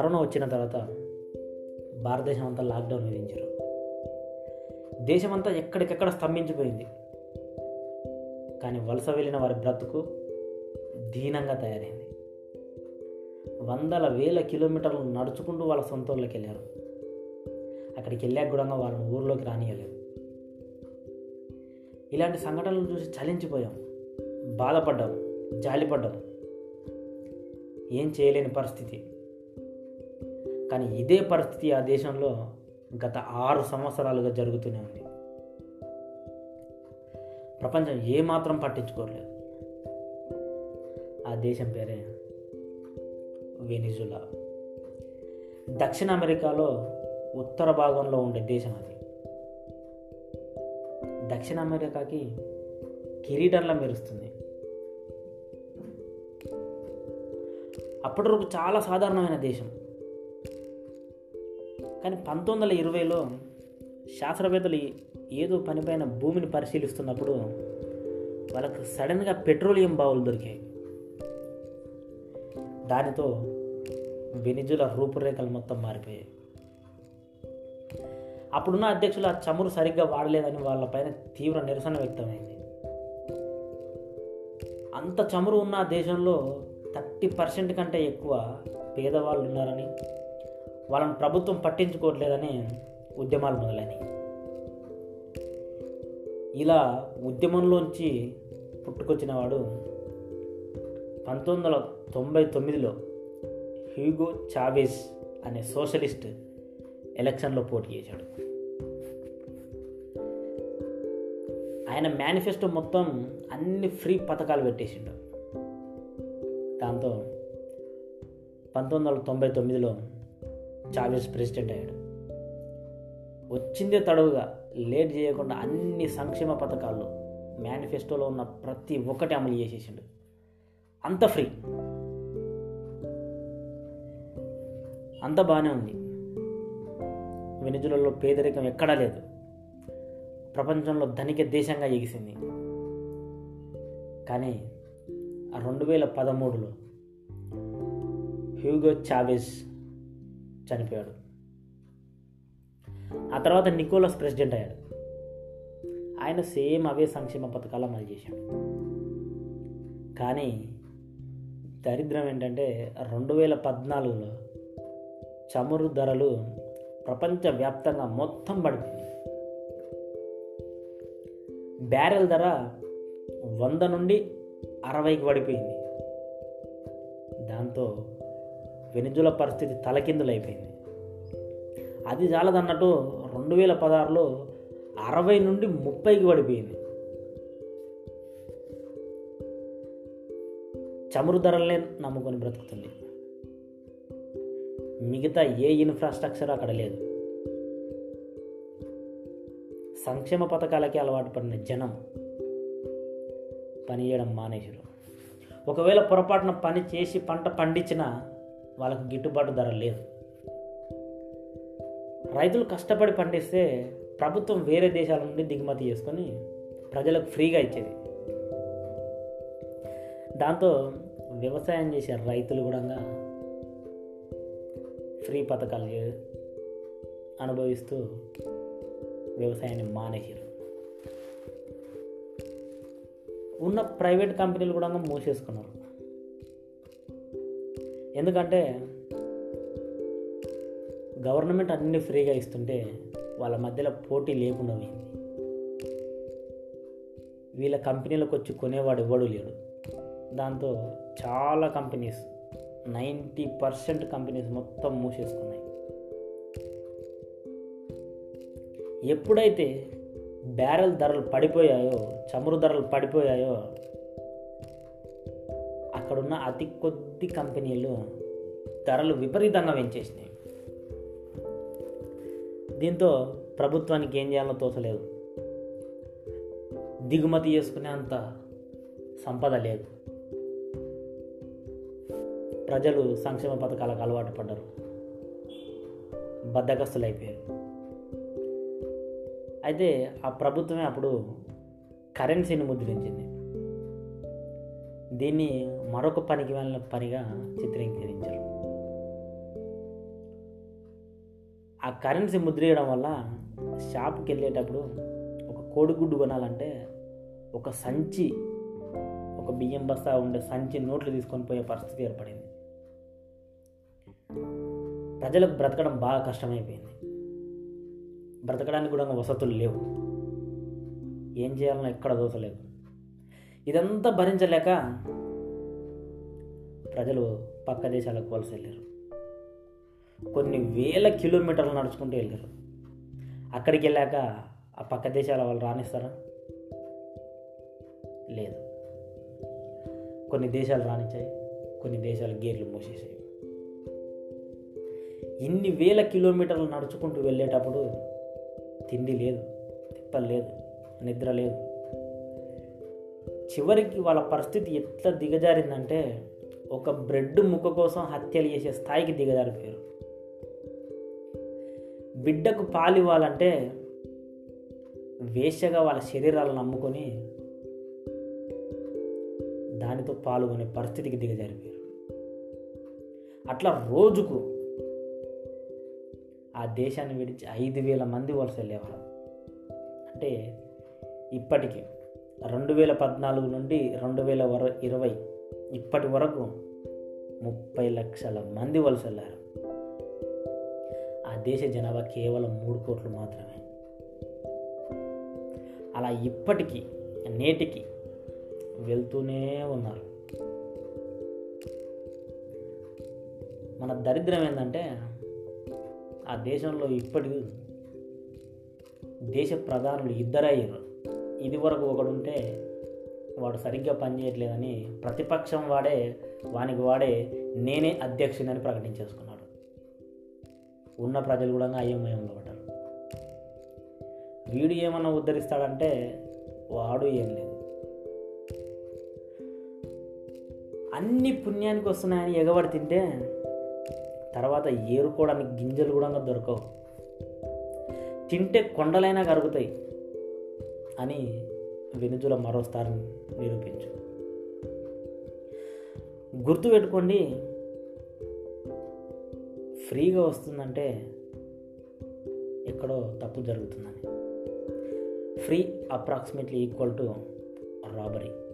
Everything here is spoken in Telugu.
కరోనా వచ్చిన తర్వాత భారతదేశం అంతా లాక్డౌన్ విధించారు. దేశమంతా ఎక్కడికెక్కడ స్తంభించిపోయింది. కానీ వలస వెళ్ళిన వారి బ్రతుకు దీనంగా తయారైంది. వందల వేల కిలోమీటర్లు నడుచుకుంటూ వాళ్ళ సొంత ఊళ్ళకి వెళ్ళారు. అక్కడికి వెళ్ళాక కూడా వాళ్ళని ఊర్లోకి రానియలేదు. ఇలాంటి సంఘటనలు చూసి చలించిపోయాం. బాధపడ్డాం. జాలిపడ్డాం. ఏం చేయలేని పరిస్థితి. కానీ ఇదే పరిస్థితి ఆ దేశంలో గత ఆరు సంవత్సరాలుగా జరుగుతూనే ఉంది. ప్రపంచం ఏమాత్రం పట్టించుకోలేదు. ఆ దేశం పేరే వెనిజులా. దక్షిణ అమెరికాలో ఉత్తర భాగంలో ఉండే దేశం అది. దక్షిణ అమెరికాకి కిరీటంలా మెరుస్తుంది. అప్పటి వరకు చాలా సాధారణమైన దేశం. కానీ పంతొమ్మిది వందల ఇరవైలో శాస్త్రవేత్తలు ఏదో పనిపైన భూమిని పరిశీలిస్తున్నప్పుడు వాళ్ళకు సడన్గా పెట్రోలియం బావులు దొరికాయి. దానితో వెనిజుల రూపురేఖలు మొత్తం మారిపోయాయి. అప్పుడున్న అధ్యక్షులు ఆ చమురు సరిగ్గా వాడలేదని వాళ్ళపైన తీవ్ర నిరసన వ్యక్తమైంది. అంత చమురు ఉన్న దేశంలో థర్టీ పర్సెంట్ కంటే ఎక్కువ పేదవాళ్ళు ఉన్నారని వాళ్ళని ప్రభుత్వం పట్టించుకోవట్లేదని ఉద్యమాలు మొదలైనవి ఇలా ఉద్యమంలోంచి పుట్టుకొచ్చిన వాడు పంతొమ్మిది వందల తొంభై తొమ్మిదిలో హ్యూగో చావేజ్ అనే సోషలిస్ట్ ఎలక్షన్లో పోటీ చేశాడు. ఆయన మేనిఫెస్టో మొత్తం అన్ని ఫ్రీ పథకాలు పెట్టేసిండు. దాంతో పంతొమ్మిది వందల తొంభై తొమ్మిదిలో చావెస్ ప్రెసిడెంట్ అయ్యాడు. వచ్చిందే తడవుగా లేట్ చేయకుండా అన్ని సంక్షేమ పథకాలు మేనిఫెస్టోలో ఉన్న ప్రతి ఒక్కటి అమలు చేసేసిండు. అంత ఫ్రీ అంత బాగానే ఉంది. వెనుజులలో పేదరికం ఎక్కడా లేదు. ప్రపంచంలో ధనిక దేశంగా ఎగిసింది. కానీ రెండు వేల పదమూడులో హ్యూగో చావెస్ చనిపోయాడు. ఆ తర్వాత నికోలస్ ప్రెసిడెంట్ అయ్యాడు. ఆయన సేమ్ అవే సంక్షేమ పథకాలు అమలు చేశాడు. కానీ దరిద్రం ఏంటంటే రెండు వేల పద్నాలుగులో చమురు ధరలు ప్రపంచవ్యాప్తంగా మొత్తం పడిపోయింది. బ్యారెల్ ధర వంద నుండి అరవైకి పడిపోయింది. దాంతో వెనిజుల పరిస్థితి తలకిందులైపోయింది. అది చాలదన్నట్టు రెండు వేల పదహారులో అరవై నుండి ముప్పైకి పడిపోయింది. చమురు ధరలనే నమ్ముకొని బ్రతుకుతుంది. మిగతా ఏ ఇన్ఫ్రాస్ట్రక్చర్ అక్కడ లేదు. సంక్షేమ పథకాలకి అలవాటు పడిన జనం పని చేయడం ఒకవేళ పొరపాటున పని చేసి పంట పండించినా వాళ్ళకు గిట్టుబాటు ధర లేదు. రైతులు కష్టపడి పండిస్తే ప్రభుత్వం వేరే దేశాల నుండి దిగుమతి చేసుకొని ప్రజలకు ఫ్రీగా ఇచ్చేది. దాంతో వ్యవసాయం చేసే రైతులు కూడా ఫ్రీ పథకాలు అనుభవిస్తూ వ్యవసాయాన్ని మానేసారు ఉన్న ప్రైవేట్ కంపెనీలు కూడా మూసేసుకున్నారు. ఎందుకంటే గవర్నమెంట్ అన్ని ఫ్రీగా ఇస్తుంటే వాళ్ళ మధ్యలో పోటీ లేకుండా పోయింది. వీళ్ళ కంపెనీలకు వచ్చి కొనేవాడు ఎవడు లేడు. దాంతో చాలా కంపెనీస్ నైంటీ పర్సెంట్ కంపెనీస్ మొత్తం మూసేసుకున్నాయి. ఎప్పుడైతే బ్యారెల్ ధరలు పడిపోయాయో చమురు ధరలు పడిపోయాయో అక్కడున్న అతి కొద్ది కంపెనీలు ధరలు విపరీతంగా పెంచేసినాయి. దీంతో ప్రభుత్వానికి ఏం చేయాలో తోచలేదు. దిగుమతి చేసుకునే అంత సంపద లేదు. ప్రజలు సంక్షేమ పథకాలకు అలవాటు పడ్డారు. బద్దకస్తులు అయిపోయారు అయితే ఆ ప్రభుత్వమే అప్పుడు కరెన్సీని ముద్రించింది. దీన్ని మరొక పనికి వెళ్ళిన పనిగా చిత్రీకరించారు. ఆ కరెన్సీ ముద్రేయడం వల్ల షాప్కి వెళ్ళేటప్పుడు ఒక కోడిగుడ్డు కొనాలంటే ఒక సంచి ఒక బియ్యం బస్తా ఉండే సంచి నోట్లు తీసుకొని పోయే పరిస్థితి ఏర్పడింది. ప్రజలకు బ్రతకడం బాగా కష్టమైపోయింది. బ్రతకడానికి కూడా వసతులు లేవు. ఏం చేయాలన్నా ఎక్కడ దోసలేదు ఇదంతా భరించలేక ప్రజలు పక్క దేశాలకు వలస వెళ్ళారు. కొన్ని వేల కిలోమీటర్లు నడుచుకుంటూ వెళ్ళారు. అక్కడికి వెళ్ళాక ఆ పక్క దేశాల వాళ్ళు రాణిస్తారా లేదు. కొన్ని దేశాలు రాణించాయి కొన్ని దేశాలు గేర్లు మూసేసాయి ఇన్ని వేల కిలోమీటర్లు నడుచుకుంటూ వెళ్ళేటప్పుడు తిండి లేదు తిప్పలు లేదు నిద్ర లేదు. చివరికి వాళ్ళ పరిస్థితి ఎట్లా దిగజారిందంటే ఒక బ్రెడ్ ముక్క కోసం హత్యలు చేసే స్థాయికి దిగజారిపోయారు. బిడ్డకు పాలు ఇవ్వాలంటే వాళ్ళ శరీరాలను నమ్ముకొని దానితో పాల్గొనే పరిస్థితికి దిగజారిపోయారు. అట్లా రోజుకు ఆ దేశాన్ని విడిచి ఐదు వేల మంది వలస వెళ్ళేవారు అంటే ఇప్పటికి రెండు వేల పద్నాలుగు నుండి రెండు వేల వర ఇరవై ఇప్పటి వరకు ముప్పై లక్షల మంది వలస వెళ్ళారు ఆ దేశ జనాభా కేవలం మూడు కోట్లు మాత్రమే. అలా ఇప్పటికీ నేటికి వెళ్తూనే ఉన్నారు. మన దరిద్రం ఏంటంటే ఆ దేశంలో ఇప్పటికీ దేశ ప్రధానులు ఇద్దరయ్యారు ఇది వరకు ఒకడుంటే వాడు సరిగ్గా పనిచేయట్లేదని ప్రతిపక్షం వాడే వానికి వాడే నేనే అధ్యక్షుడని ప్రకటించేసుకున్నాడు. ఉన్న ప్రజలు కూడా అయోమయంలో పడ్డారు. వీడు ఏమన్నా ఉద్ధరిస్తాడంటే వాడు ఏం లేదు. అన్ని పుణ్యానికి వస్తున్నాయని ఎగబడి తింటే తర్వాత ఏరుకోవడానికి గింజలు కూడా దొరకవు. తింటే కొండలైనా కరుగుతాయి. అని వెనుజుల మరోసారి నిరూపించు. గుర్తుపెట్టుకోండి ఫ్రీగా వస్తుందంటే ఎక్కడో తప్పు జరుగుతుందని. Free approximately equal to robbery.